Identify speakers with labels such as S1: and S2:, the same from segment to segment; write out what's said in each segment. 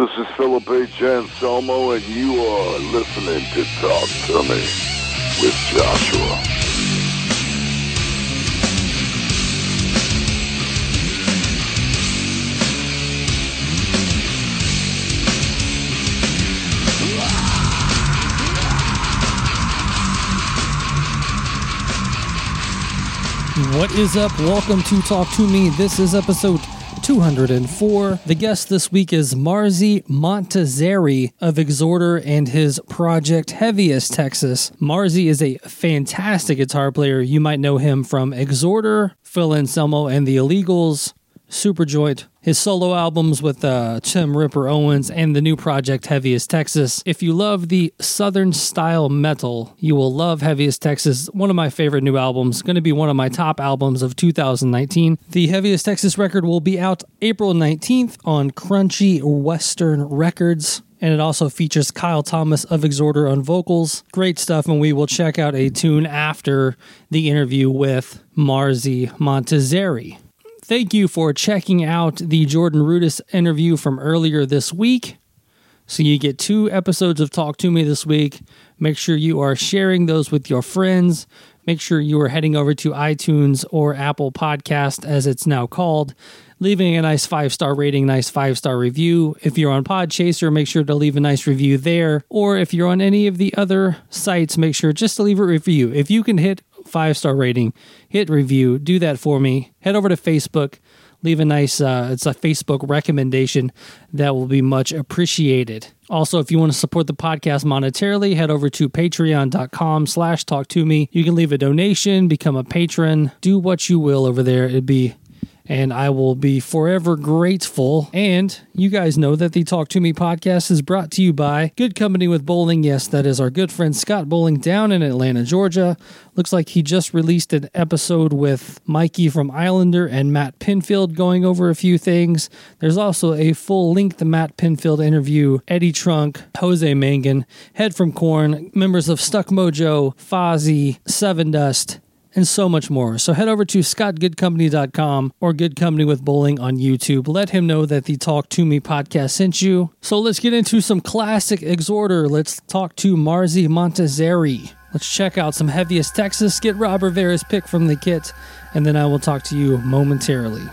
S1: This is Philip H. Anselmo, and you are listening to Talk to Me with Joshua.
S2: What is up? Welcome to Talk to Me. This is episode 204. The guest this week is Marzi Montazeri of Exhorder and his project Heaviest Texas. Marzi is a fantastic guitar player. You might know him from Exhorder, Phil Anselmo and the Illegals, Superjoint, his solo albums with uh, Tim Ripper Owens, and the new project Heaviest Texas. If you love the Southern style metal, you will love Heaviest Texas. One of my favorite new albums, going to be one of my top albums of 2019. The Heaviest Texas record will be out April 19th on Crunchy Western Records. And it also features Kyle Thomas of Exhorder on vocals. Great stuff, and we will check out a tune after the interview with Marzi Montazeri. Thank you for checking out the Jordan Rudess interview from earlier this week. So you get two episodes of Talk to Me this week. Make sure you are sharing those with your friends. Make sure you are heading over to iTunes or Apple Podcast, as it's now called, leaving a nice five star rating, nice five star review. If you're on Podchaser, make sure to leave a nice review there. Or if you're on any of the other sites, make sure just to leave a review. If you can hit five star rating, hit review, do that for me. Head over to Facebook, leave a nice, uh, it's a Facebook recommendation that will be much appreciated. Also, if you want to support the podcast monetarily, head over to patreon.com slash talk to me. You can leave a donation, become a patron, do what you will over there. It'd be and I will be forever grateful. And you guys know that the Talk to Me podcast is brought to you by Good Company with Bowling. Yes, that is our good friend Scott Bowling down in Atlanta, Georgia. Looks like he just released an episode with Mikey from Islander and Matt Pinfield going over a few things. There's also a full length Matt Pinfield interview, Eddie Trunk, Jose Mangin, Head from Korn, members of Stuck Mojo, Fozzy, Sevendust, and so much more. So head over to scottgoodcompany.com or Good Company with Bowling on YouTube. Let him know that the Talk to Me podcast sent you. So let's get into some classic Exhorder. Let's talk to Marzi Montazeri. Let's check out some heaviest Texas, get Rob Rivera's pick from the kit, and then I will talk to you momentarily.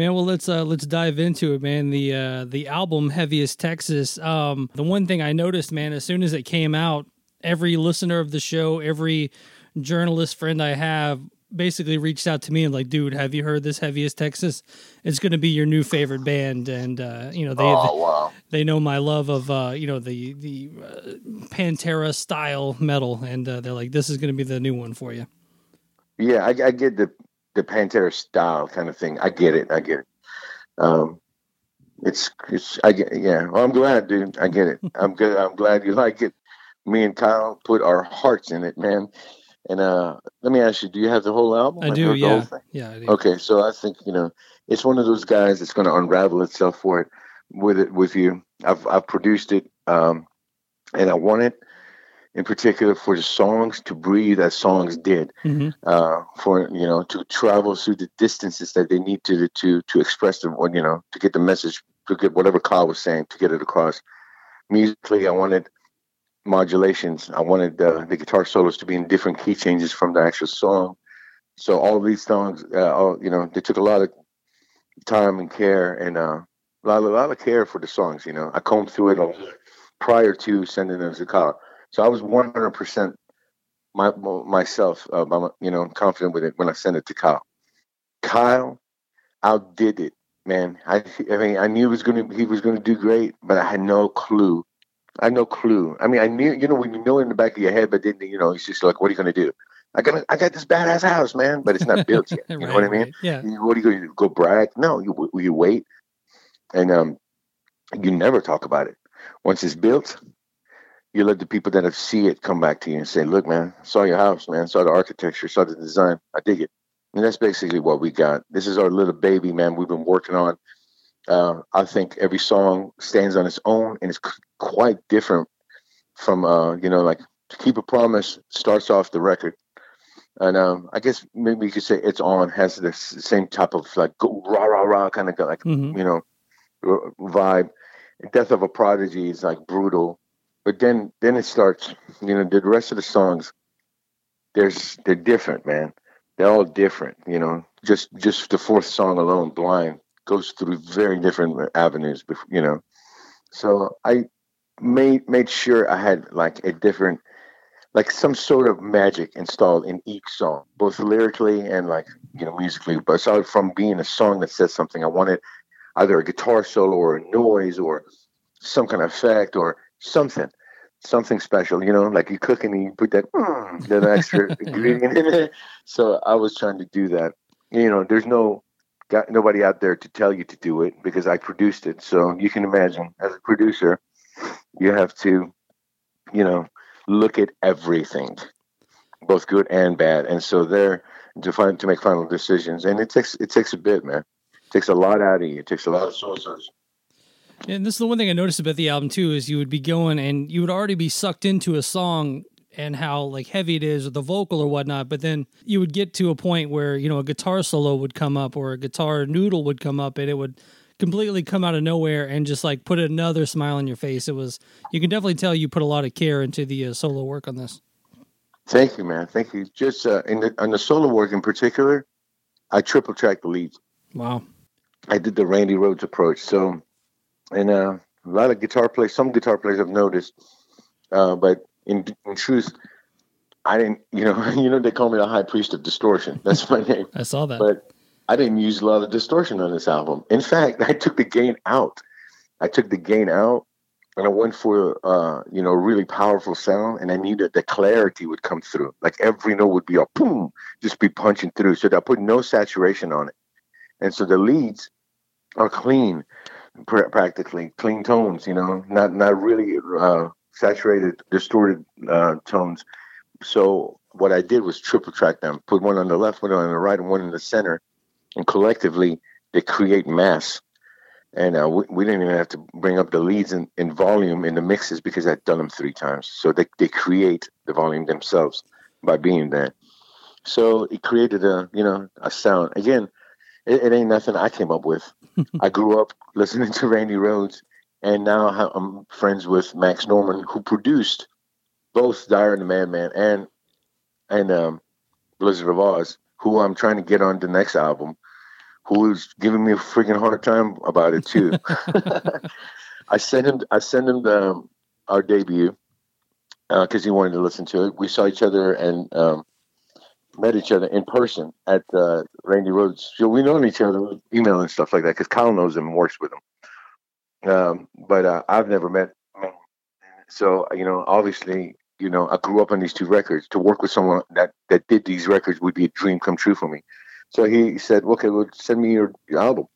S2: Man. Well, let's uh, let's dive into it, man. The uh, the album Heaviest Texas. Um, the one thing I noticed, man, as soon as it came out, every listener of the show, every journalist friend I have basically reached out to me and like, dude, have you heard this Heaviest Texas? It's going to be your new favorite band, and uh, you know they
S3: oh, wow.
S2: they know my love of uh, you know the the uh, Pantera style metal, and uh, they're like, this is going to be the new one for you.
S3: Yeah, I, I, get the the Pantera style kind of thing. I get it. I get it. Um, it's it's I get yeah. Well, I'm glad, dude. I get it. I'm good. I'm glad you like it. Me and Kyle put our hearts in it, man. And uh, let me ask you, do you have the whole album?
S2: I do, yeah. Yeah, I do.
S3: Okay, so I think, you know, it's one of those guys that's going to unravel itself for it with it with you. I've I've produced it um, and I want it in particular for the songs to breathe as songs did
S2: mm-hmm.
S3: uh, for you know to travel through the distances that they need to to to express the you know to get the message to get whatever Kyle was saying to get it across musically I wanted modulations. I wanted uh, the guitar solos to be in different key changes from the actual song. So all these songs, uh, all, you know, they took a lot of time and care and uh, a lot, a lot of care for the songs. You know, I combed through it all prior to sending them to Kyle. So I was 100% my, myself, uh, you know, confident with it when I sent it to Kyle. Kyle outdid it, man. I, I mean, I knew he was gonna he was gonna do great, but I had no clue I had no clue. I mean, I knew, you know, when you know in the back of your head, but then, you know, it's just like, what are you going to do? I got, I got this badass house, man, but it's not built yet. You right, know what I mean? Right.
S2: Yeah.
S3: What are you going to go brag? No, you, you wait, and um, you never talk about it. Once it's built, you let the people that have see it come back to you and say, "Look, man, saw your house, man, saw the architecture, saw the design. I dig it." And that's basically what we got. This is our little baby, man. We've been working on uh, I think every song stands on its own and it's quite different from, uh, you know, like to keep a promise starts off the record. And um, I guess maybe you could say it's on has the same type of like go, rah rah rah kind of like mm-hmm. you know vibe. Death of a Prodigy is like brutal, but then then it starts. You know, the rest of the songs, there's they're different, man. They're all different. You know, just just the fourth song alone, Blind, goes through very different avenues, you know. So I made made sure I had like a different, like some sort of magic installed in each song, both lyrically and like you know musically. But aside from being a song that says something, I wanted either a guitar solo or a noise or some kind of effect or something, something special. You know, like you cook and you put that mm, that extra ingredient in it. So I was trying to do that. You know, there's no got nobody out there to tell you to do it because I produced it. So you can imagine, as a producer, you have to, you know, look at everything, both good and bad. And so there to find to make final decisions, and it takes it takes a bit, man. It takes a lot out of you. It takes a lot of soul.
S2: And this is the one thing I noticed about the album too is you would be going and you would already be sucked into a song and how like heavy it is or the vocal or whatnot but then you would get to a point where you know a guitar solo would come up or a guitar noodle would come up and it would completely come out of nowhere and just like put another smile on your face. It was you can definitely tell you put a lot of care into the uh, solo work on this.
S3: Thank you man. Thank you. Just uh, in the, on the solo work in particular i triple tracked the leads
S2: wow.
S3: I did the randy Rhoads approach. So and uh, a lot of guitar players some guitar players have noticed uh, but in, in truth, I didn't, you know, you know, they call me the high priest of distortion. That's my name.
S2: I saw that.
S3: But I didn't use a lot of distortion on this album. In fact, I took the gain out. I took the gain out and I went for, uh, you know, really powerful sound. And I knew that the clarity would come through. Like every note would be a boom, just be punching through. So I put no saturation on it. And so the leads are clean, pr- practically clean tones, you know, not, not really, uh, saturated, distorted uh, tones. So what I did was triple track them, put one on the left, one on the right, and one in the center, and collectively they create mass. And uh, we, we, didn't even have to bring up the leads in, in volume in the mixes because I'd done them three times. So they, they create the volume themselves by being there. So it created a you know a sound. Again, it, it ain't nothing I came up with. I grew up listening to Randy Rhoads and now I'm friends with Max Norman, who produced both Diary of a Madman and and um, Blizzard of Ozz, who I'm trying to get on the next album. who is giving me a freaking hard time about it too. I sent him. I sent him the, um, our debut because uh, he wanted to listen to it. We saw each other and um, met each other in person at uh, Randy Rhoads. So we known each other, email and stuff like that, because Kyle knows him and works with him. Um, but uh, I've never met him. So you know, obviously, you know, I grew up on these two records. To work with someone that that did these records would be a dream come true for me. So he said, "Okay, well, send me your, your album."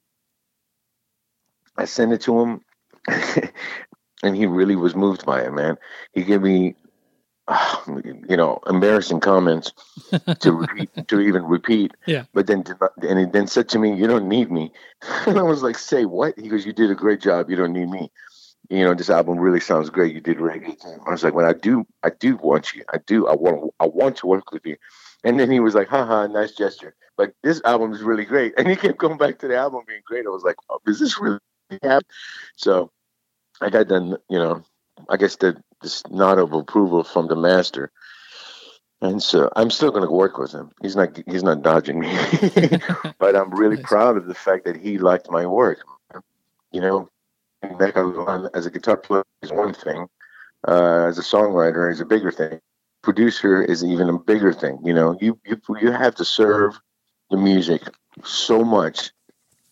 S3: I sent it to him, and he really was moved by it, man. He gave me you know, embarrassing comments to repeat, to even repeat.
S2: Yeah.
S3: But then, and he then said to me, "You don't need me," and I was like, "Say what?" He goes, "You did a great job. You don't need me." You know, this album really sounds great. You did reggae. I was like, "Well, I do, I do want you. I do. I want, I want to work with you." And then he was like, "Haha, nice gesture." But this album is really great, and he kept going back to the album being great. I was like, oh, "Is this really?" Happen? So I got done. You know, I guess the this nod of approval from the master. And so I'm still going to work with him. He's not he's not dodging me, but I'm really nice. proud of the fact that he liked my work. You know, as a guitar player is one thing. Uh, as a songwriter is a bigger thing. Producer is even a bigger thing. You know, you you you have to serve the music so much.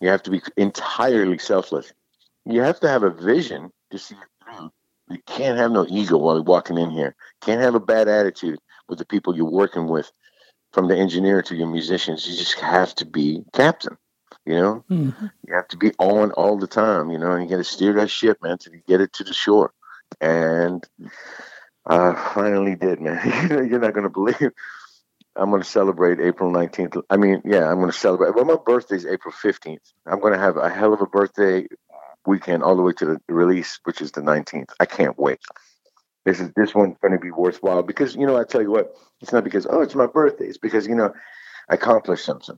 S3: You have to be entirely selfless. You have to have a vision to see you can't have no ego while you're walking in here. Can't have a bad attitude with the people you're working with, from the engineer to your musicians. You just have to be captain. You know, mm-hmm. you have to be on all the time. You know, and you got to steer that ship, man, to get it to the shore. And I finally did, man. you're not gonna believe. I'm going to celebrate April 19th. I mean, yeah, I'm going to celebrate. Well, my birthday is April 15th. I'm going to have a hell of a birthday weekend all the way to the release, which is the 19th. I can't wait. This is this one's going to be worthwhile because you know I tell you what, it's not because oh it's my birthday. It's because you know I accomplished something,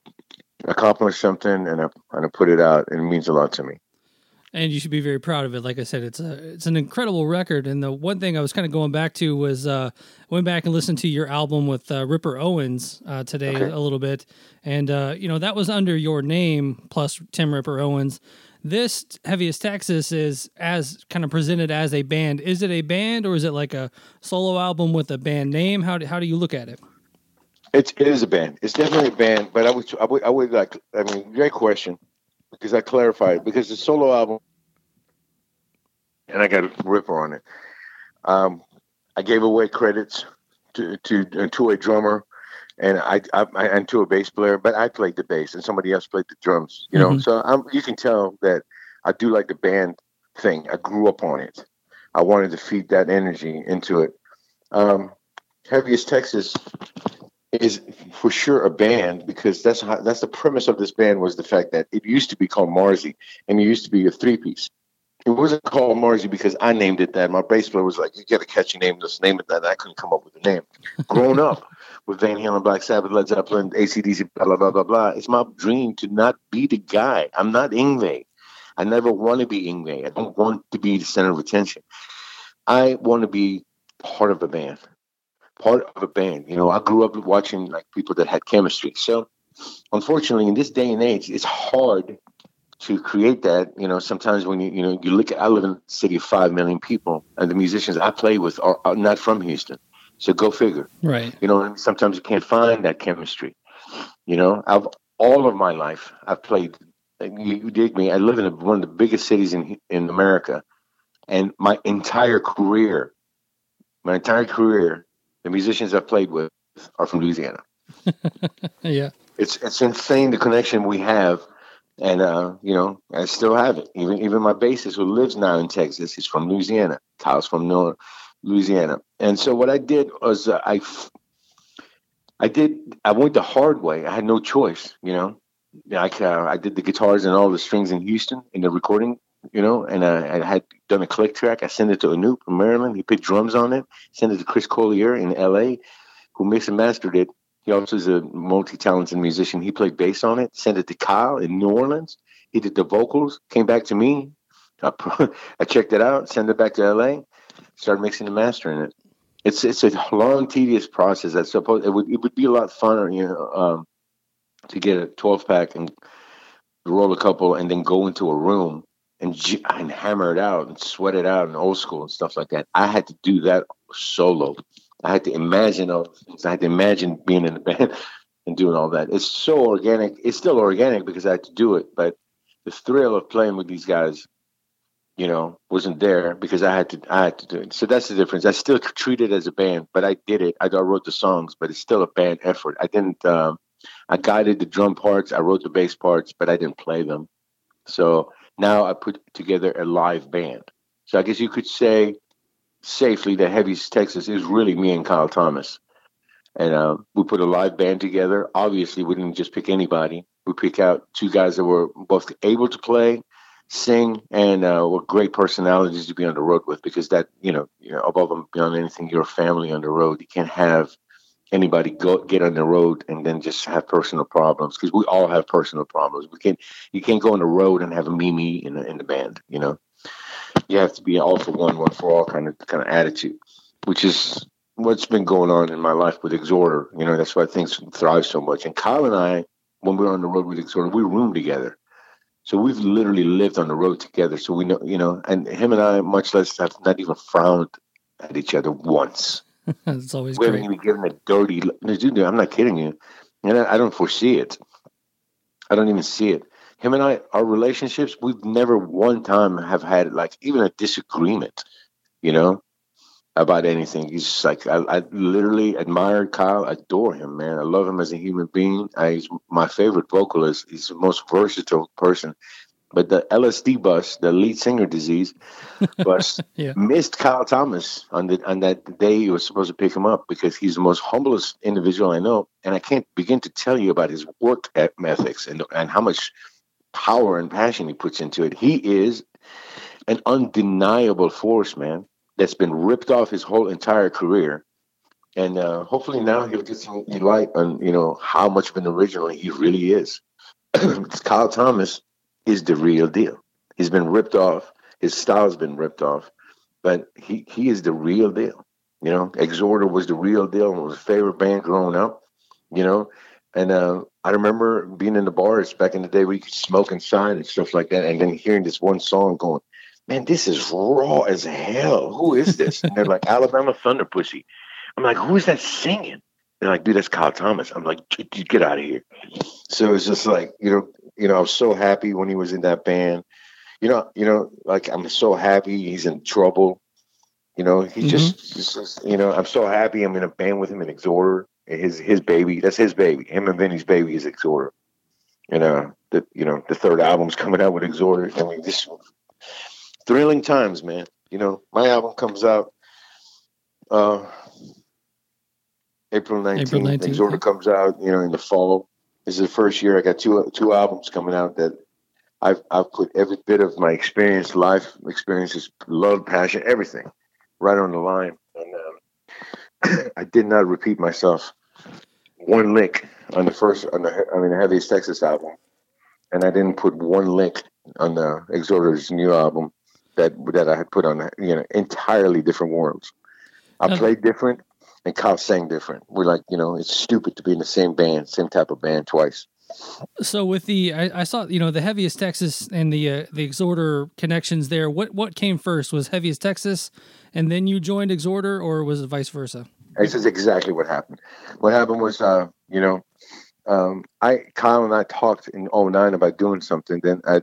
S3: I accomplished something, and I and I put it out, and it means a lot to me.
S2: And you should be very proud of it. Like I said, it's a it's an incredible record. And the one thing I was kind of going back to was uh, went back and listened to your album with uh, Ripper Owens uh, today okay. a little bit, and uh, you know that was under your name plus Tim Ripper Owens. This Heaviest Texas is as kind of presented as a band. Is it a band or is it like a solo album with a band name? How do, how do you look at it?
S3: It's, it is a band. It's definitely a band, but I would, I would, I would like, I mean, great question because I clarified because the solo album and I got a ripper on it. Um, I gave away credits to, to, to a drummer and I, I, I and to a bass player, but I played the bass and somebody else played the drums. You know, mm-hmm. so I'm, you can tell that I do like the band thing. I grew up on it. I wanted to feed that energy into it. Um, Heaviest Texas is for sure a band because that's how, that's the premise of this band was the fact that it used to be called Marzi and it used to be a three piece. It wasn't called Marzi because I named it that. My bass player was like, "You get a catchy name, just name it that." And I couldn't come up with a name. Grown up, with Van Halen, Black Sabbath, Led Zeppelin, ACDC, blah, blah, blah, blah, blah. It's my dream to not be the guy. I'm not Yngwie. I never want to be Yngwie. I don't want to be the center of attention. I want to be part of a band, part of a band. You know, I grew up watching like people that had chemistry. So, unfortunately, in this day and age, it's hard to create that. You know, sometimes when you you know you look at, I live in a city of five million people, and the musicians I play with are, are not from Houston. So go figure.
S2: Right.
S3: You know, sometimes you can't find that chemistry. You know, I've all of my life I've played. You, you dig me? I live in a, one of the biggest cities in in America, and my entire career, my entire career, the musicians I've played with are from Louisiana.
S2: yeah.
S3: It's it's insane the connection we have, and uh, you know I still have it. Even even my bassist who lives now in Texas, he's from Louisiana. Kyle's from North Louisiana. And so what I did was uh, I, I did I went the hard way. I had no choice, you know. I uh, I did the guitars and all the strings in Houston in the recording, you know, and I, I had done a click track. I sent it to Anoop in Maryland. He put drums on it. Sent it to Chris Collier in L.A., who mixed and mastered it. He also is a multi-talented musician. He played bass on it. Sent it to Kyle in New Orleans. He did the vocals. Came back to me. I, I checked it out. Sent it back to L.A started mixing and mastering it. It's it's a long, tedious process. I suppose it would it would be a lot funner, you know, um, to get a 12 pack and roll a couple, and then go into a room and and hammer it out and sweat it out and old school and stuff like that. I had to do that solo. I had to imagine all things. I had to imagine being in the band and doing all that. It's so organic. It's still organic because I had to do it, but the thrill of playing with these guys, you know, wasn't there because I had to. I had to do it. So that's the difference. I still treat it as a band, but I did it. I wrote the songs, but it's still a band effort. I didn't. Um, I guided the drum parts. I wrote the bass parts, but I didn't play them. So now I put together a live band. So I guess you could say safely that Heaviest Texas is really me and Kyle Thomas. And uh, we put a live band together. Obviously, we didn't just pick anybody. We pick out two guys that were both able to play, sing, and uh, were great personalities to be on the road with. Because that, you know, you know, above and beyond anything, you're a family on the road. You can't have anybody go get on the road and then just have personal problems because we all have personal problems. We can not you can't go on the road and have a me in the in the band. You know, you have to be all for one, one for all kind of kind of attitude, which is what's been going on in my life with Exhorder. You know, that's why things thrive so much. And Kyle and I, when we were on the road with Exhorder, we roomed together. So we've literally lived on the road together. So we know, you know, and him and I, much less, have not even frowned at each other once.
S2: it's always
S3: we
S2: great.
S3: haven't even given a dirty. Dude, I'm not kidding you, and I, I don't foresee it. I don't even see it. Him and I, our relationships, we've never one time have had like even a disagreement, you know, about anything. He's just like I, I literally admire Kyle, adore him, man. I love him as a human being. I, he's my favorite vocalist. He's the most versatile person but the LSD bus, the lead singer disease bus,
S2: yeah.
S3: missed Kyle Thomas on the on that day he was supposed to pick him up because he's the most humblest individual I know, and I can't begin to tell you about his work ethics and and how much power and passion he puts into it. He is an undeniable force, man. That's been ripped off his whole entire career, and uh, hopefully now he'll get some light on you know how much of an original he really is. Kyle Thomas is the real deal. He's been ripped off. His style's been ripped off, but he he is the real deal. You know, Exhorder was the real deal and was a favorite band growing up. You know, and uh, I remember being in the bars back in the day where you could smoke inside and stuff like that, and then hearing this one song going, "Man, this is raw as hell. Who is this?" and they're like, "Alabama Thunderpussy." I'm like, "Who is that singing?" They're like, "Dude, that's Kyle Thomas." I'm like, "Get out of here." So it's just like you know, you know, I was so happy when he was in that band. You know, you know, like I'm so happy he's in Trouble. You know, he mm-hmm. just, just, you know, I'm so happy I'm in a band with him in His his baby, that's his baby. Him and Vinny's baby is Exhorder. And uh, the you know the third album's coming out with Exhorder. I mean, this thrilling times, man. You know, my album comes out uh April 19th. April 19th Exhorder yeah. comes out, you know, in the fall. This is the first year I got two two albums coming out that I've I've put every bit of my experience, life experiences, love, passion, everything, right on the line. I did not repeat myself one lick on the first on the I mean the Heaviest Texas album, and I didn't put one lick on the Exhorder's new album that that I had put on you know entirely different worlds. I okay. played different and Kyle sang different. We're like, you know, it's stupid to be in the same band, same type of band twice.
S2: So with the, I, I saw, you know, the heaviest Texas and the uh, the Exhorder connections there. What what came first? Was heaviest Texas, and then you joined Exhorder, or was it vice versa?
S3: This is exactly what happened. What happened was, uh, you know, um, I Kyle and I talked in 09 about doing something. Then I,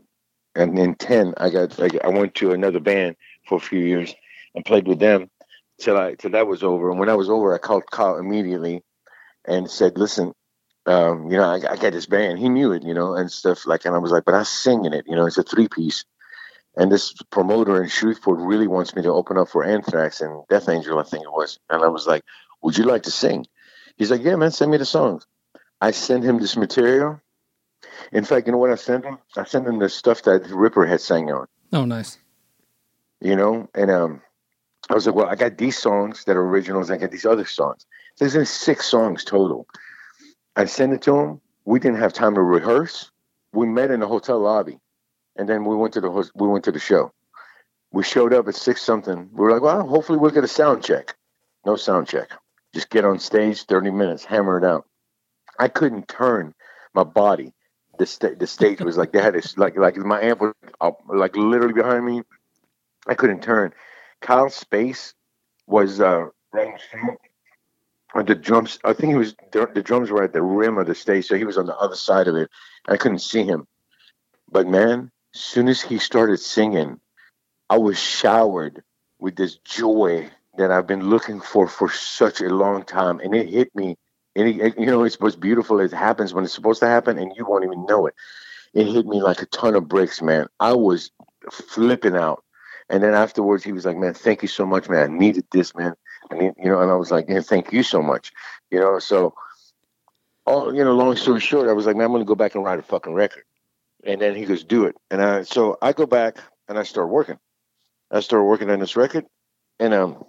S3: and in ten, I got I, I went to another band for a few years and played with them till I till that was over. And when that was over, I called Kyle immediately and said, "Listen, um, you know, I, I, got this band. He knew it, you know, and stuff like. And I was like, but I'm singing it. You know, it's a three piece. And this promoter in Shreveport really wants me to open up for Anthrax and Death Angel, I think it was. And I was like, would you like to sing? He's like, yeah, man, send me the songs. I sent him this material. In fact, you know what I sent him? I sent him the stuff that Ripper had sang on.
S2: Oh, nice.
S3: You know, and um, I was like, well, I got these songs that are originals. I got these other songs. So there's six songs total. I sent it to him. We didn't have time to rehearse. We met in the hotel lobby, and then we went to the we went to the show. We showed up at six something. We were like, well, hopefully we'll get a sound check. No sound check. Just get on stage, thirty minutes, hammer it out. I couldn't turn my body the the stage was like they had this like like my amp was up, like literally behind me. I couldn't turn. Kyle's space was uh right the drums, I think he was the, the drums were at the rim of the stage, so he was on the other side of it. I couldn't see him, but man, as soon as he started singing, I was showered with this joy that I've been looking for for such a long time, and it hit me. And it, you know, it's what's beautiful. It happens when it's supposed to happen, and you won't even know it. It hit me like a ton of bricks, man. I was flipping out. And then afterwards, he was like, "Man, thank you so much, man. I needed this, man." And he, you know, and I was like, "Yeah, thank you so much." You know, so all you know, long story short, I was like, "Man, I'm going to go back and write a fucking record." And then he goes, "Do it." And I, so I go back and I start working. I start working on this record, and um,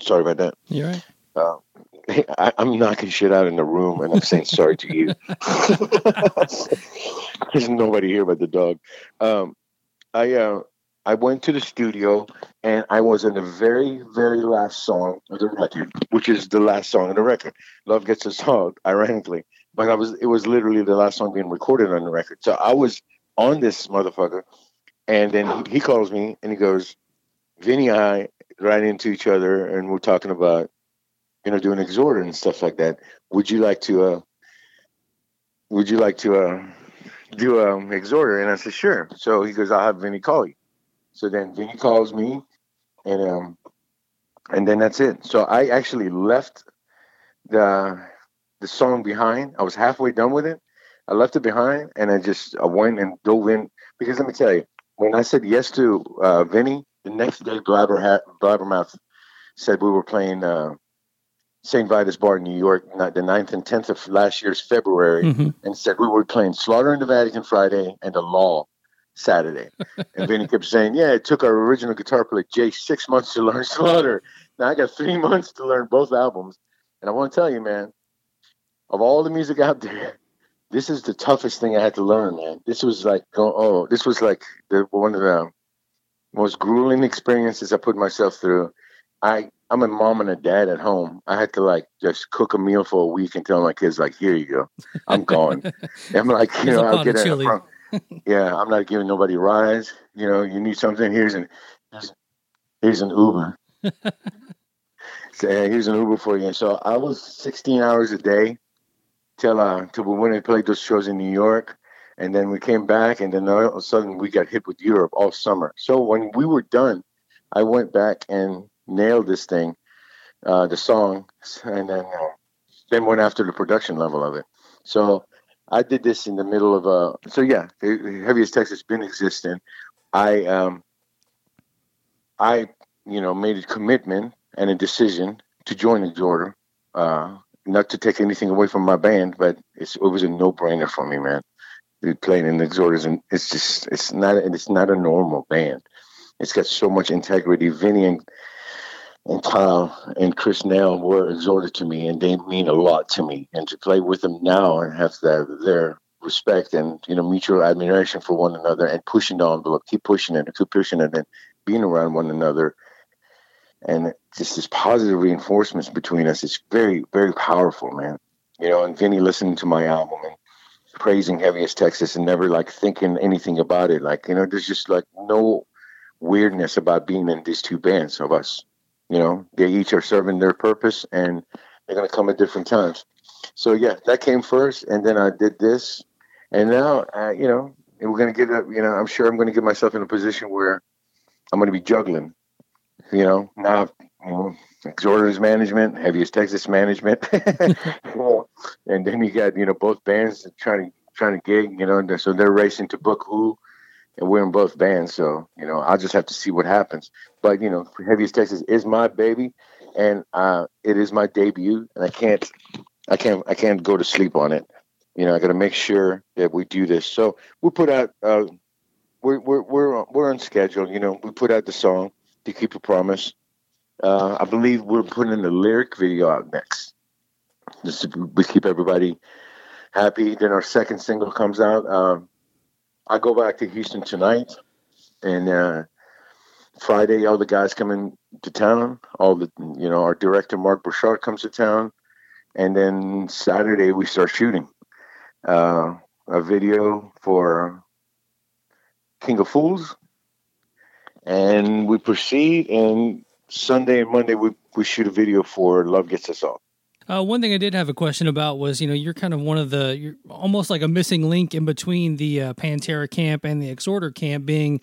S3: sorry about that.
S2: You're right.
S3: Uh, I, I'm knocking shit out in the room, and I'm saying sorry to you. There's nobody here but the dog. Um, I uh, I went to the studio, and I was in the very, very last song of the record, which is the last song of the record. Love Gets Us All, ironically, but I was it was literally the last song being recorded on the record. So I was on this motherfucker, and then he, he calls me and he goes, "Vinny I ran into each other, and we're talking about." you know, doing Exhorder and stuff like that. Would you like to, uh, would you like to, uh, do um Exhorder? And I said, sure. So he goes, I'll have Vinny call you. So then Vinny calls me and, um, and then that's it. So I actually left the, the song behind. I was halfway done with it. I left it behind and I just I went and dove in because let me tell you, when I said yes to uh, Vinny, the next day Blabber had, Blabbermouth said we were playing uh, St. Vitus Bar in New York, not the 9th and 10th of last year's February,
S2: Mhm.
S3: and said we were playing Slaughter in the Vatican Friday and The Law Saturday. and Vinny kept saying, Yeah, it took our original guitar player Jay six months to learn Slaughter. Now I got three months to learn both albums. And I want to tell you, man, of all the music out there, this is the toughest thing I had to learn, man. This was like, oh, oh this was like the one of the most grueling experiences I put myself through. I I'm a mom and a dad at home. I had to like just cook a meal for a week and tell my kids like, here you go, I'm gone. I'm like, you know, I'll get it. from- Yeah, I'm not giving nobody rides. You know, you need something. Here's an here's, here's an Uber. so, yeah, here's an Uber for you. And so I was 16 hours a day till uh till we went and played those shows in New York. And then we came back, and then all of a sudden we got hit with Europe all summer. So when we were done, I went back and nailed this thing, uh, the song, and then uh, then went after the production level of it. So I did this in the middle of a. So yeah, the heaviest Texas been existing. I um, I you know made a commitment and a decision to join Exhorder. Uh, not to take anything away from my band, but it was a no brainer for me, man. Playing in the Exhorders, and it's just it's not it's not a normal band. It's got so much integrity. Vinny and and Kyle and Chris Nail were Exhorder to me, and they mean a lot to me. And to play with them now and have their, their respect and you know mutual admiration for one another, and pushing the envelope, keep pushing it, keep pushing it, and being around one another, and just this positive reinforcements between us. It's very, very powerful, man. You know, and Vinny listening to my album and praising Heaviest Texas and never like thinking anything about it. Like you know, there's just like no weirdness about being in these two bands of us. You know, they each are serving their purpose and they're going to come at different times. So, yeah, that came first. And then I did this. And now, uh, you know, we're going to get, a, you know, I'm sure I'm going to get myself in a position where I'm going to be juggling. You know, now, you know, Exhorders management, Heaviest Texas management. and then you got, you know, both bands trying to, trying to gig, you know, and so they're racing to book who and we're in both bands. So, you know, I'll just have to see what happens. But, you know, Heaviest Texas is my baby and uh, it is my debut and I can't, I can't, I can't go to sleep on it. You know, I got to make sure that we do this. So we put out, uh, we're, we're, we're, we're on schedule. You know, we put out the song to keep a promise. Uh, I believe we're putting the lyric video out next. Just to, we keep everybody happy. Then our second single comes out. Um, I go back to Houston tonight, and uh, Friday all the guys come in to town. All the you know our director Mark Bouchard comes to town, and then Saturday we start shooting. Uh, a video for King of Fools, and we proceed. And Sunday and Monday we we shoot a video for Love Gets Us All.
S2: Uh, one thing I did have a question about was, you know, you're kind of one of the, you're almost like a missing link in between the uh, Pantera camp and the Exhorder camp, being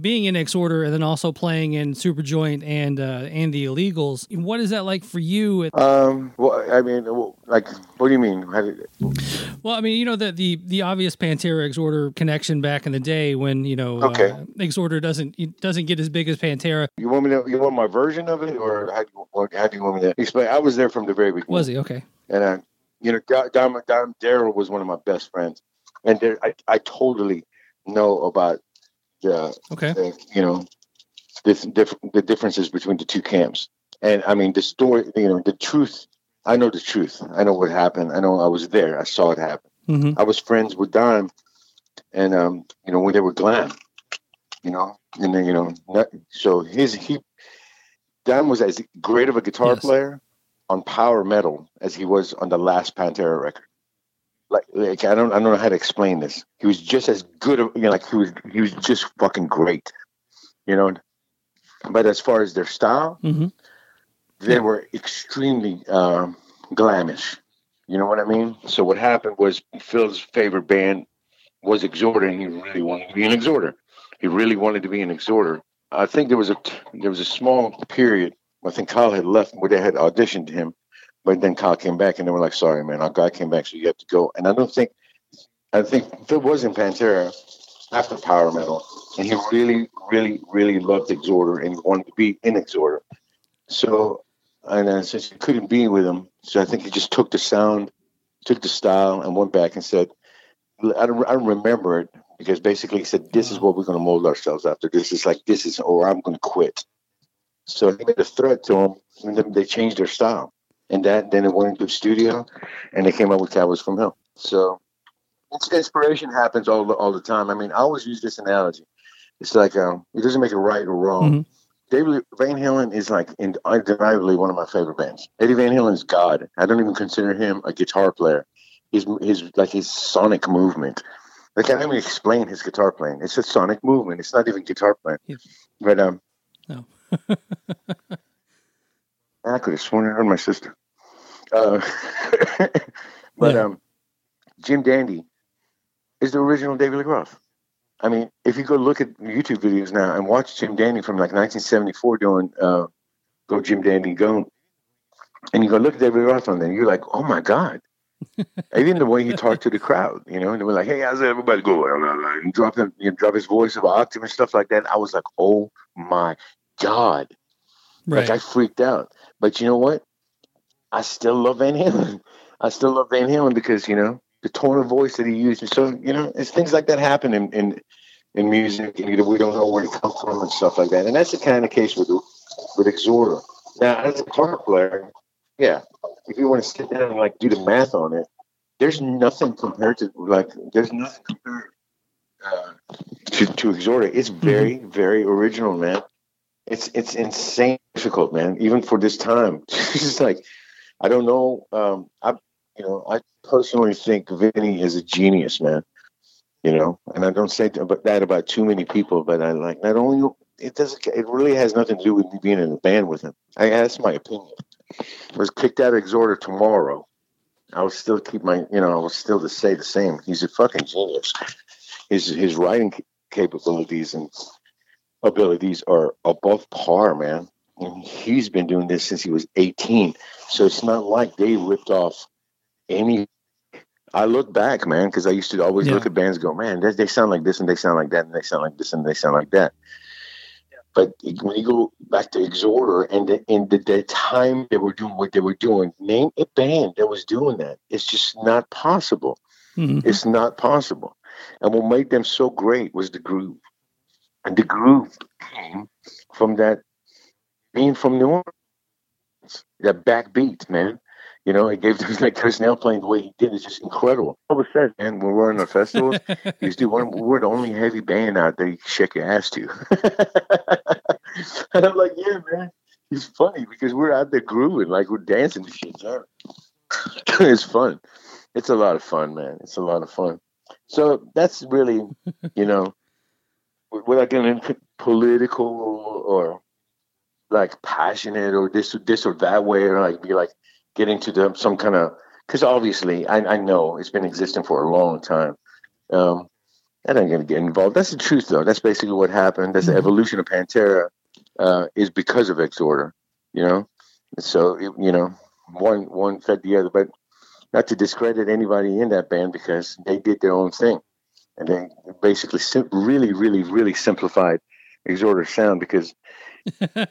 S2: being in Exhorder and then also playing in Superjoint and uh, and the Illegals. What is that like for you?
S3: Um, well, I mean, like, what do you mean? Did...
S2: Well, I mean, you know, the the the obvious Pantera Exhorder connection back in the day when you know
S3: okay.
S2: uh, Exhorder doesn't doesn't get as big as Pantera.
S3: You want me to? You want my version of it, or how do you, how do you want me to explain? I was there from the very beginning.
S2: Was he okay?
S3: And I, you know, Dom, Dom Daryl was one of my best friends, and there, I I totally know about the,
S2: okay.
S3: the you know this diff- the differences between the two camps. And I mean the story, you know, the truth. I know the truth. I know what happened. I know I was there. I saw it happen.
S2: Mm-hmm.
S3: I was friends with Don, and um, you know when they were glam, you know, and then you know, not, so his he Don was as great of a guitar
S2: Yes.
S3: player on power metal as he was on the last Pantera record. Like, like I don't I don't know how to explain this. He was just as good. Of, you know, like he was he was just fucking great. You know, but as far as their style,
S2: hmm
S3: they were extremely um, glamish. You know what I mean? So what happened was Phil's favorite band was Exhorder, and he really wanted to be an Exhorder. He really wanted to be an Exhorder. I think there was a there was a small period. I think Kyle had left where they had auditioned him, but then Kyle came back, and they were like, "Sorry, man, our guy came back, so you have to go." And I don't think I think Phil was in Pantera after Power Metal, and he really, really, really loved Exhorder and wanted to be in Exhorder. So, and uh, since he couldn't be with him, so I think he just took the sound, took the style, and went back and said, I don't, I don't remember it because basically he said, This is what we're going to mold ourselves after. This is like, this is, or I'm going to quit. So he made a threat to him, and then they changed their style. And that then it went into the studio, and they came up with Cowboys from Hell. So inspiration happens all the, all the time. I mean, I always use this analogy. It's like um, it doesn't make it right or wrong.
S2: Mhm.
S3: David Van Halen is like undeniably one of my favorite bands. Eddie Van Halen is God. I don't even consider him a guitar player. His his like his sonic movement. Like I can't even explain his guitar playing. It's a sonic movement. It's not even guitar playing.
S2: Yeah.
S3: But um,
S2: No.
S3: I could have sworn I heard my sister. Uh, but
S2: Yeah.
S3: um, Jim Dandy is the original David Lee I mean, if you go look at YouTube videos now and watch Jim Dandy from like 1974 doing uh, "Go Jim Dandy Go," and you go look at David Lee on there, you're like, oh my god. Even the way he talked to the crowd, you know, and they were like, "Hey, how's everybody going?" And drop you know, drop his voice of octave and stuff like that. I was like, "Oh my god!"
S2: Right.
S3: Like I freaked out. But you know what? I still love Van Halen. I still love Van Halen because you know the tone of voice that he used. And so you know, it's things like that happen in in, in music, and we don't know where it comes from and stuff like that. And that's the kind of case with with Exhorder. Now, as a guitar player, yeah, if you want to sit down and like do the math on it, there's nothing compared to like there's nothing compared uh, to to Exhorder. It's very very original, man. It's it's insane difficult, man. Even for this time, it's just like I don't know. Um, I you know I personally think Vinny is a genius, man. You know, and I don't say that about too many people, but I like not only it doesn't. It really has nothing to do with me being in a band with him. I that's my opinion. I was kicked out of Exhorder tomorrow. I would still keep my, you know, I would still to say the same. He's a fucking genius. His his writing capabilities and abilities are above par, man. And he's been doing this since he was 18. So it's not like they ripped off any. I look back, man, because I used to always
S2: Yeah.
S3: look at bands and go, man, they, they sound like this and they sound like that and they sound like this and they sound like that. But when you go back to Exhorder and the, in the, the time they were doing what they were doing, name a band that was doing that. It's just not possible.
S2: Mhm.
S3: It's not possible. And what made them so great was the groove. And the groove came from that being from New Orleans, that backbeat, man. You know, it gave them like Chris Nail playing the way he did is just incredible. All of a sudden, and when we're in the festival, he's dude, we're, we're the only heavy band out there you can shake your ass to. and I'm like, yeah, man. It's funny because we're out there grooving, like we're dancing to shit. yeah. it's fun. It's a lot of fun, man. It's a lot of fun. So that's really, you know, without getting into political or like passionate or this this or that way or like be like getting to the some kind of because obviously I, I know it's been existing for a long time. Um, I don't gonna get involved. That's the truth though. That's basically what happened. That's the mm-hmm. evolution of Pantera uh, is because of Exhorder, you know. So it, you know, one one fed the other, but not to discredit anybody in that band because they did their own thing, and they basically sim- really, really, really simplified Exhorder sound because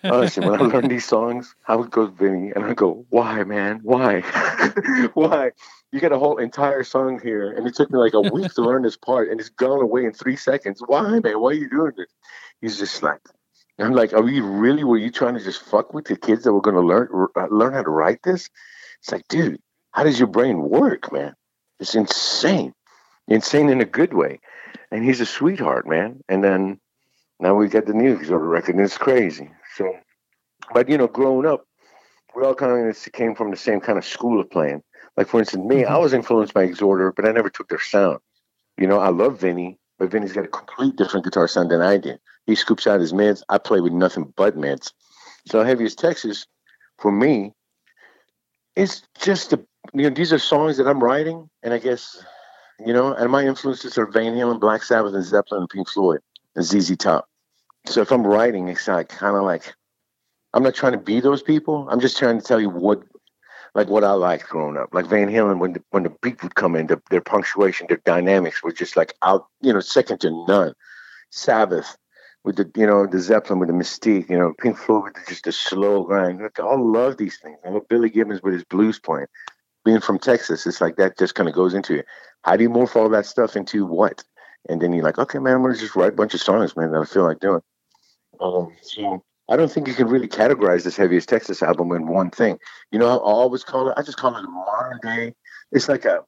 S3: honestly, when I learned these songs, I would go Vinny and I go, "Why, man? Why? Why? You got a whole entire song here, and it took me like a week to learn this part, and it's gone away in three seconds. Why, man? Why are you doing this?" He's just like, I'm like, are you really? Were you trying to just fuck with the kids that were going to learn uh, learn how to write this? It's like, dude, how does your brain work, man? It's insane, insane in a good way. And he's a sweetheart, man. And then now we got the new Exhorder record, and it's crazy. So, but you know, growing up, we all kind of came from the same kind of school of playing. Like for instance, me, mm-hmm. I was influenced by Exhorder, but I never took their sound. You know, I love Vinny, but Vinny's got a complete different guitar sound than I did. He scoops out his mids. I play with nothing but mids. So Heaviest Texas, for me, it's just the you know these are songs that I'm writing, and I guess you know, and my influences are Van Halen, Black Sabbath, and Zeppelin, and Pink Floyd, and ZZ Top. So if I'm writing, it's like kind of like I'm not trying to be those people. I'm just trying to tell you what, like what I liked growing up. Like Van Halen, when the, when the beat would come in, the, their punctuation, their dynamics were just like out, you know, second to none. Sabbath with the, you know, the Zeppelin with the mystique, you know, Pink Floyd with the, just the slow grind. Look, I love these things. I know Billy Gibbons with his blues playing. Being from Texas, it's like that just kind of goes into it. How do you morph all that stuff into what? And then you're like, okay, man, I'm gonna just write a bunch of songs, man, that I feel like doing. Um, so I don't think you can really categorize this heaviest Texas album in one thing. You know, I always call it. I just call it a modern day. It's like a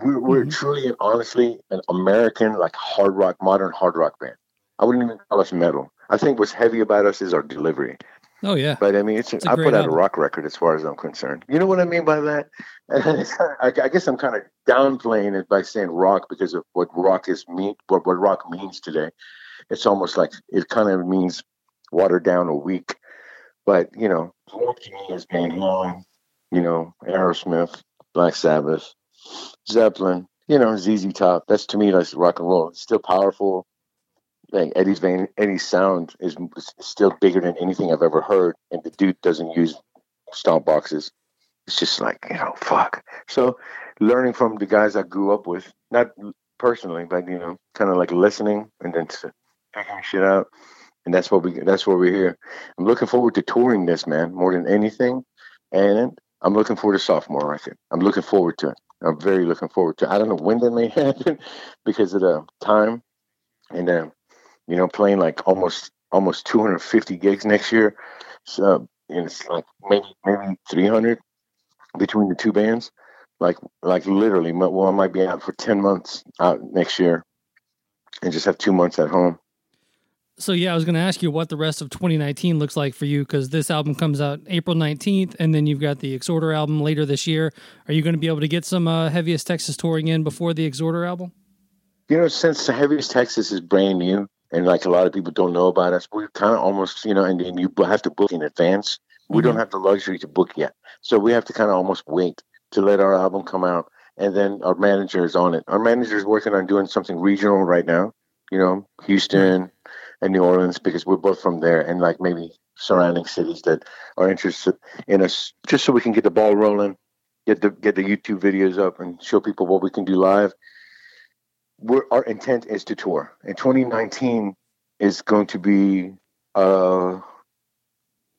S3: we're, we're mm-hmm. truly and honestly an American like hard rock, modern hard rock band. I wouldn't even call us metal. I think what's heavy about us is our delivery.
S2: Oh yeah,
S3: but I mean, it's, it's I put out album. a rock record as far as I'm concerned. You know what I mean by that? I, I guess I'm kind of downplaying it by saying rock because of what rock is mean, what what rock means today it's almost like it kind of means watered down or weak. But you know, to me is Van Halen, you know, Aerosmith, Black Sabbath, Zeppelin, you know, ZZ Top. That's to me that's rock and roll. It's still powerful. Like Eddie's Van Eddie's sound is, is still bigger than anything I've ever heard, and the dude doesn't use stomp boxes. It's just like you know, fuck. So, learning from the guys I grew up with, not personally, but you know, kind of like listening and then figuring shit out. And that's what we that's what we're here. I'm looking forward to touring this, man, more than anything. And I'm looking forward to sophomore record. I'm looking forward to it. I'm very looking forward to it. I don't know when that may happen because of the time. And then, you know, playing like almost almost 250 gigs next year. So and it's like maybe maybe 300 between the two bands. Like like literally, well, I might be out for 10 months out next year, and just have two months at home.
S2: So yeah, I was going to ask you what the rest of 2019 looks like for you because this album comes out April 19th, and then you've got the Exhorder album later this year. Are you going to be able to get some uh, Heaviest Texas touring in before the Exhorder album?
S3: You know, since the Heaviest Texas is brand new, and like a lot of people don't know about us, we kind of almost, you know, and, and you have to book in advance. We mm-hmm. don't have the luxury to book yet, so we have to kind of almost wait to let our album come out, and then our manager is on it. Our manager is working on doing something regional right now. You know, Houston and New Orleans because we're both from there and like maybe surrounding cities that are interested in us just so we can get the ball rolling, get the get the YouTube videos up and show people what we can do live. We're, our intent is to tour. And 2019 is going to be a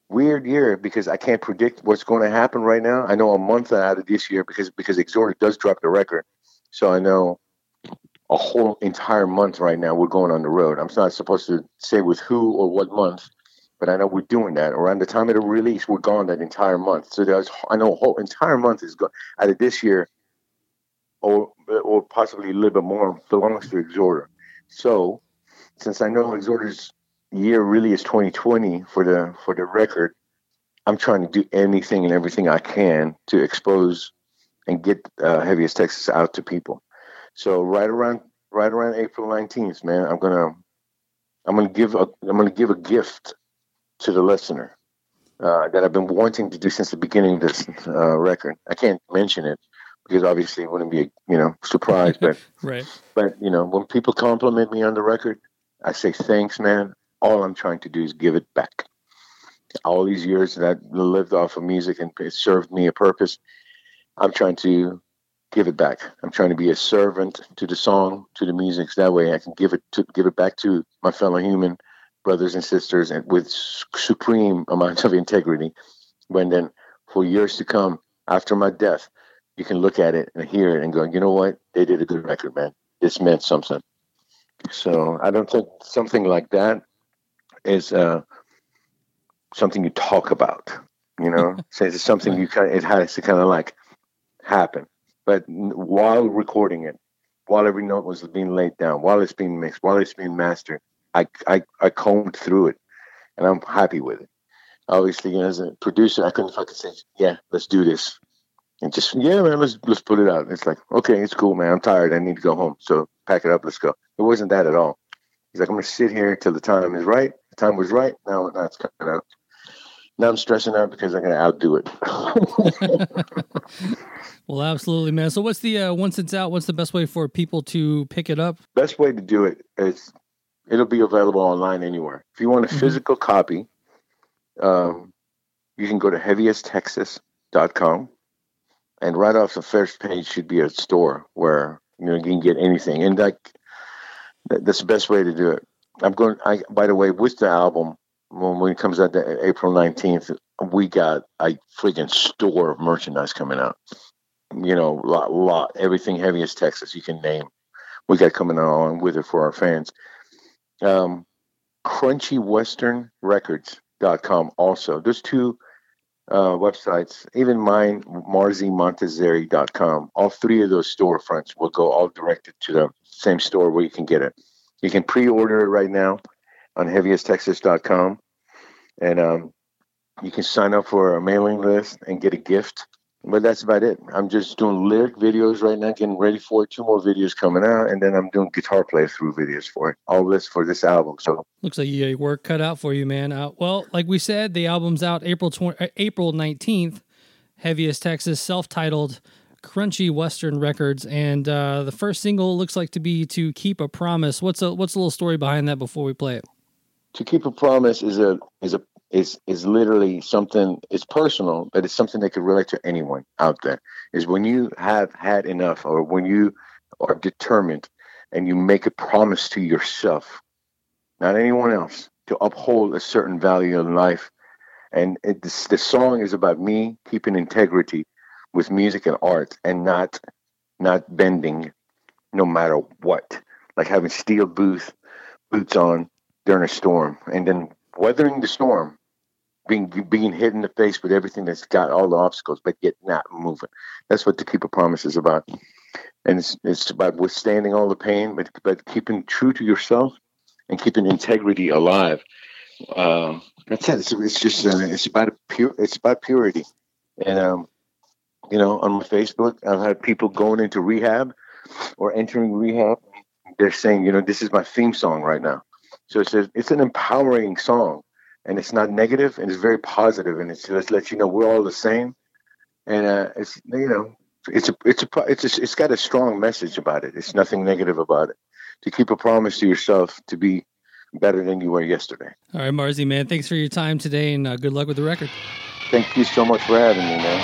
S3: weird year because I can't predict what's going to happen right now. I know a month out of this year because because Exhorder does drop the record. So I know a whole entire month right now. We're going on the road. I'm not supposed to say with who or what month, but I know we're doing that. Around the time of the release, we're gone that entire month. So there's, I know a whole entire month is gone of this year, or or possibly a little bit more belongs to Exhorder. So since I know Exhorder's year really is 2020 for the for the record, I'm trying to do anything and everything I can to expose and get uh, Heaviest Texas out to people. So right around right around April 19th, man, I'm gonna I'm gonna give a I'm gonna give a gift to the listener uh, that I've been wanting to do since the beginning of this uh, record. I can't mention it because obviously it wouldn't be a you know surprise, but
S2: right.
S3: but you know when people compliment me on the record, I say thanks, man. All I'm trying to do is give it back. All these years that I lived off of music and it served me a purpose, I'm trying to give it back. I'm trying to be a servant to the song, to the music. So that way, I can give it to give it back to my fellow human brothers and sisters, and with supreme amounts of integrity. When then, for years to come, after my death, you can look at it and hear it and go, you know what? They did a good record, man. This meant something. So I don't think something like that is uh, something you talk about. You know, so it's something you kind. Of, it has to kind of like happen. But while recording it, while every note was being laid down, while it's being mixed, while it's being mastered, I, I, I combed through it and I'm happy with it. Obviously, you know, as a producer, I couldn't fucking say, yeah, let's do this. And just, yeah, man, let's, let's put it out. It's like, okay, it's cool, man. I'm tired. I need to go home. So pack it up. Let's go. It wasn't that at all. He's like, I'm going to sit here till the time is right. The time was right. Now, now it's coming out. Now I'm stressing out because I'm going to outdo it.
S2: well, absolutely, man. So, what's the uh, once it's out? What's the best way for people to pick it up?
S3: Best way to do it is it'll be available online anywhere. If you want a mm-hmm. physical copy, um, you can go to heaviesttexas.com, and right off the first page should be a store where you know you can get anything, and like that's the best way to do it. I'm going. I by the way, with the album when, when it comes out to April 19th, we got a freaking store of merchandise coming out. You know, lot, lot, everything heaviest Texas you can name. We got coming on with it for our fans. Um, CrunchyWesternRecords.com also. There's two uh, websites, even mine, MarziMontazeri.com. All three of those storefronts will go all directed to the same store where you can get it. You can pre-order it right now on heaviesttexas.com. And um, you can sign up for a mailing list and get a gift. But that's about it. I'm just doing lyric videos right now, getting ready for it. Two more videos coming out, and then I'm doing guitar playthrough videos for it. All this for this album. So
S2: looks like you got work cut out for you, man. Uh, well, like we said, the album's out April 20, uh, April 19th. Heaviest Texas, self-titled Crunchy Western Records, and uh, the first single looks like to be "To Keep a Promise." What's a what's a little story behind that before we play it?
S3: To keep a promise is a is a is is literally something. It's personal, but it's something that could relate to anyone out there. Is when you have had enough, or when you are determined, and you make a promise to yourself, not anyone else, to uphold a certain value in life. And the song is about me keeping integrity with music and art and not not bending no matter what. Like having steel booth boots on during a storm and then weathering the storm, being being hit in the face with everything that's got all the obstacles, but yet not moving. That's what the keeper promise is about. And it's, it's about withstanding all the pain, but but keeping true to yourself and keeping integrity alive. Uh, that's it. It's, it's just uh, it's about pure. It's about purity, and um, you know, on my Facebook, I've had people going into rehab or entering rehab. They're saying, you know, this is my theme song right now. So it's a, it's an empowering song, and it's not negative, and it's very positive, and it's just let you know we're all the same. And uh, it's you know, it's a it's a it's a, it's got a strong message about it. It's nothing negative about it. To keep a promise to yourself to be better than you were yesterday.
S2: All right, Marzi, man, thanks for your time today, and uh, good luck with the record.
S3: Thank you so much for having me, man.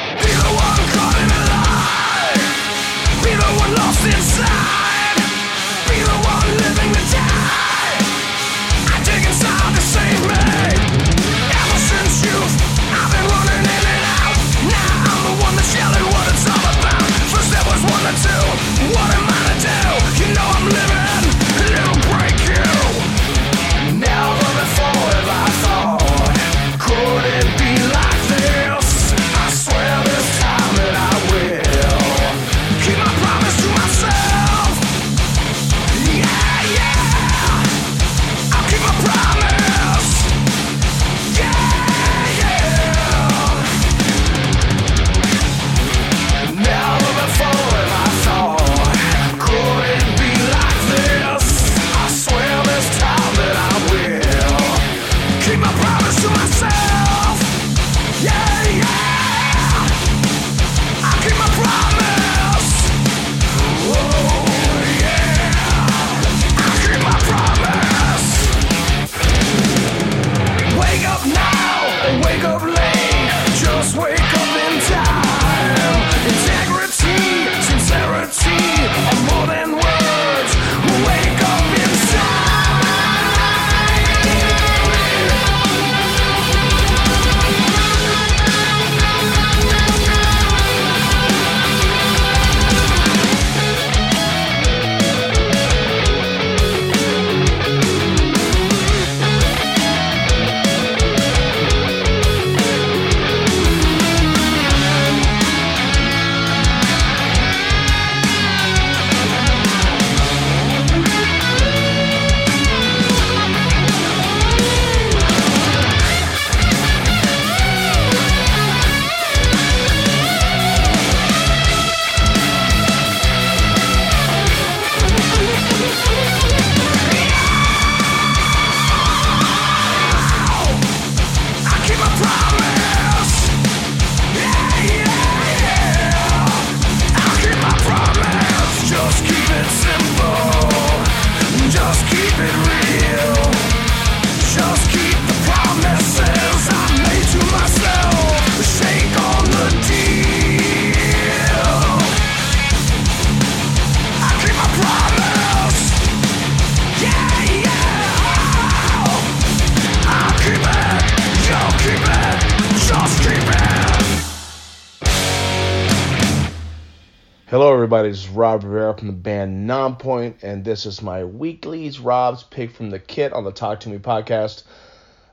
S4: Rob Rivera from the band Nonpoint, and this is my weekly's Rob's pick from the kit on the Talk Toomey podcast.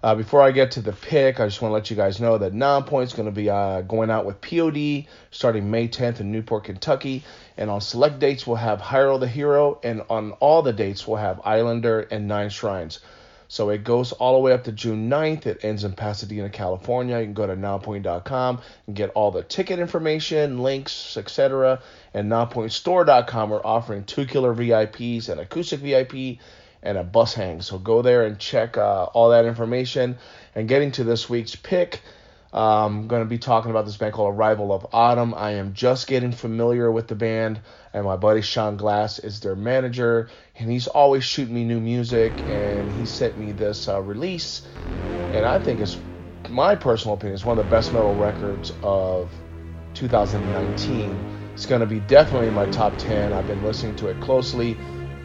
S4: Uh, before I get to the pick, I just want to let you guys know that Nonpoint is going to be uh, going out with POD starting May 10th in Newport, Kentucky. And on select dates, we'll have Hyro the Hero, and on all the dates, we'll have Islander and Nine Shrines. So it goes all the way up to June 9th. It ends in Pasadena, California. You can go to nonpoint.com and get all the ticket information, links, etc. And nonpointstore.com, we're offering two killer VIPs, an acoustic VIP, and a bus hang. So go there and check uh, all that information. And getting to this week's pick, I'm going to be talking about this band called Arrival of Autumn. I am just getting familiar with the band, and my buddy Sean Glass is their manager, and he's always shooting me new music. And he sent me this uh, release, and I think it's my personal opinion, it's one of the best metal records of 2019. It's going to be definitely in my top 10. I've been listening to it closely.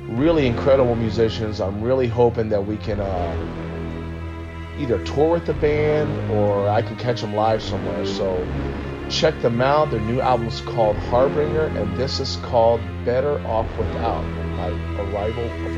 S4: Really incredible musicians. I'm really hoping that we can. Uh, either tour with the band or I can catch them live somewhere. So check them out. Their new album is called Harbinger, and this is called Better Off Without by Arrival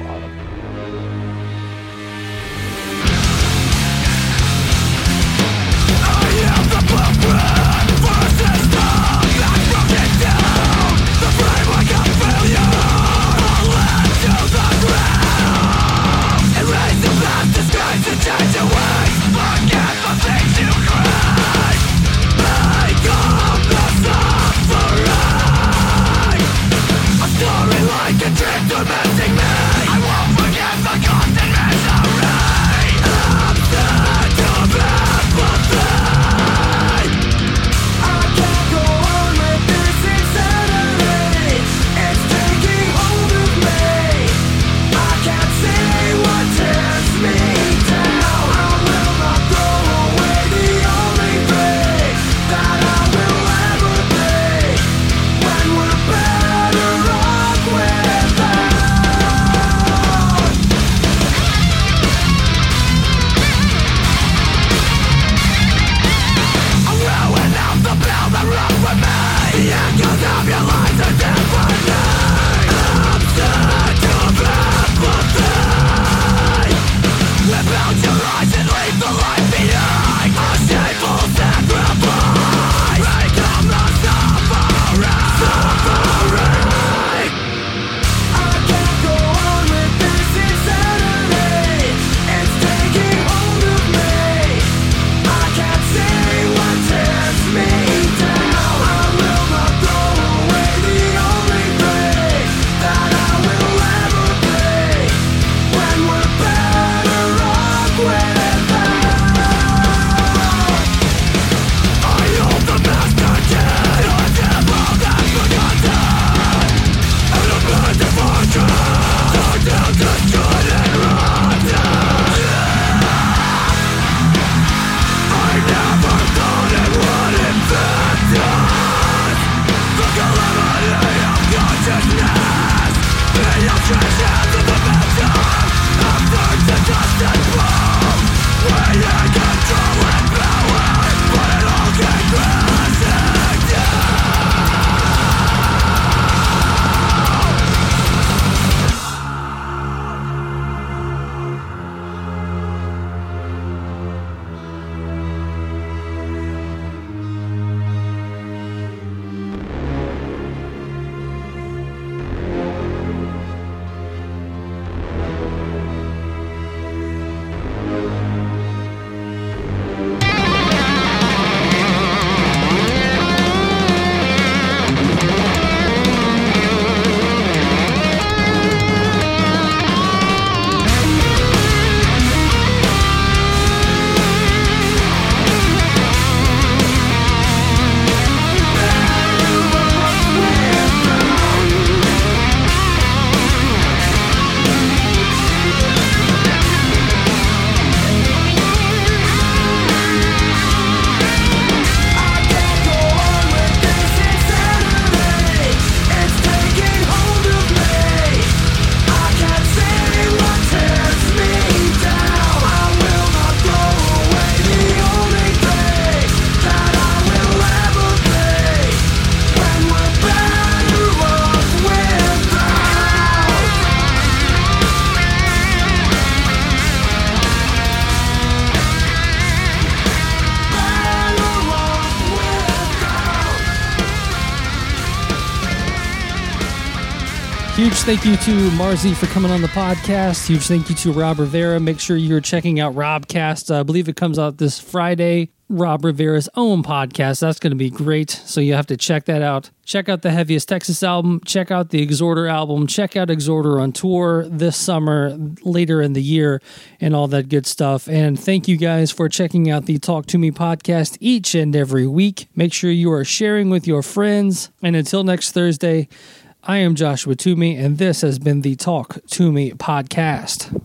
S2: thank you to Marzi for coming on the podcast. Huge thank you to Rob Rivera. Make sure you're checking out Robcast. Uh, I believe it comes out this Friday. Rob Rivera's own podcast. That's going to be great. So you have to check that out. Check out the Heaviest Texas album. Check out the Exhorder album. Check out Exhorder on tour this summer, later in the year, and all that good stuff. And thank you guys for checking out the Talk Toomey podcast each and every week. Make sure you are sharing with your friends. And until next Thursday, I am Joshua Toomey, and this has been the Talk Toomey podcast.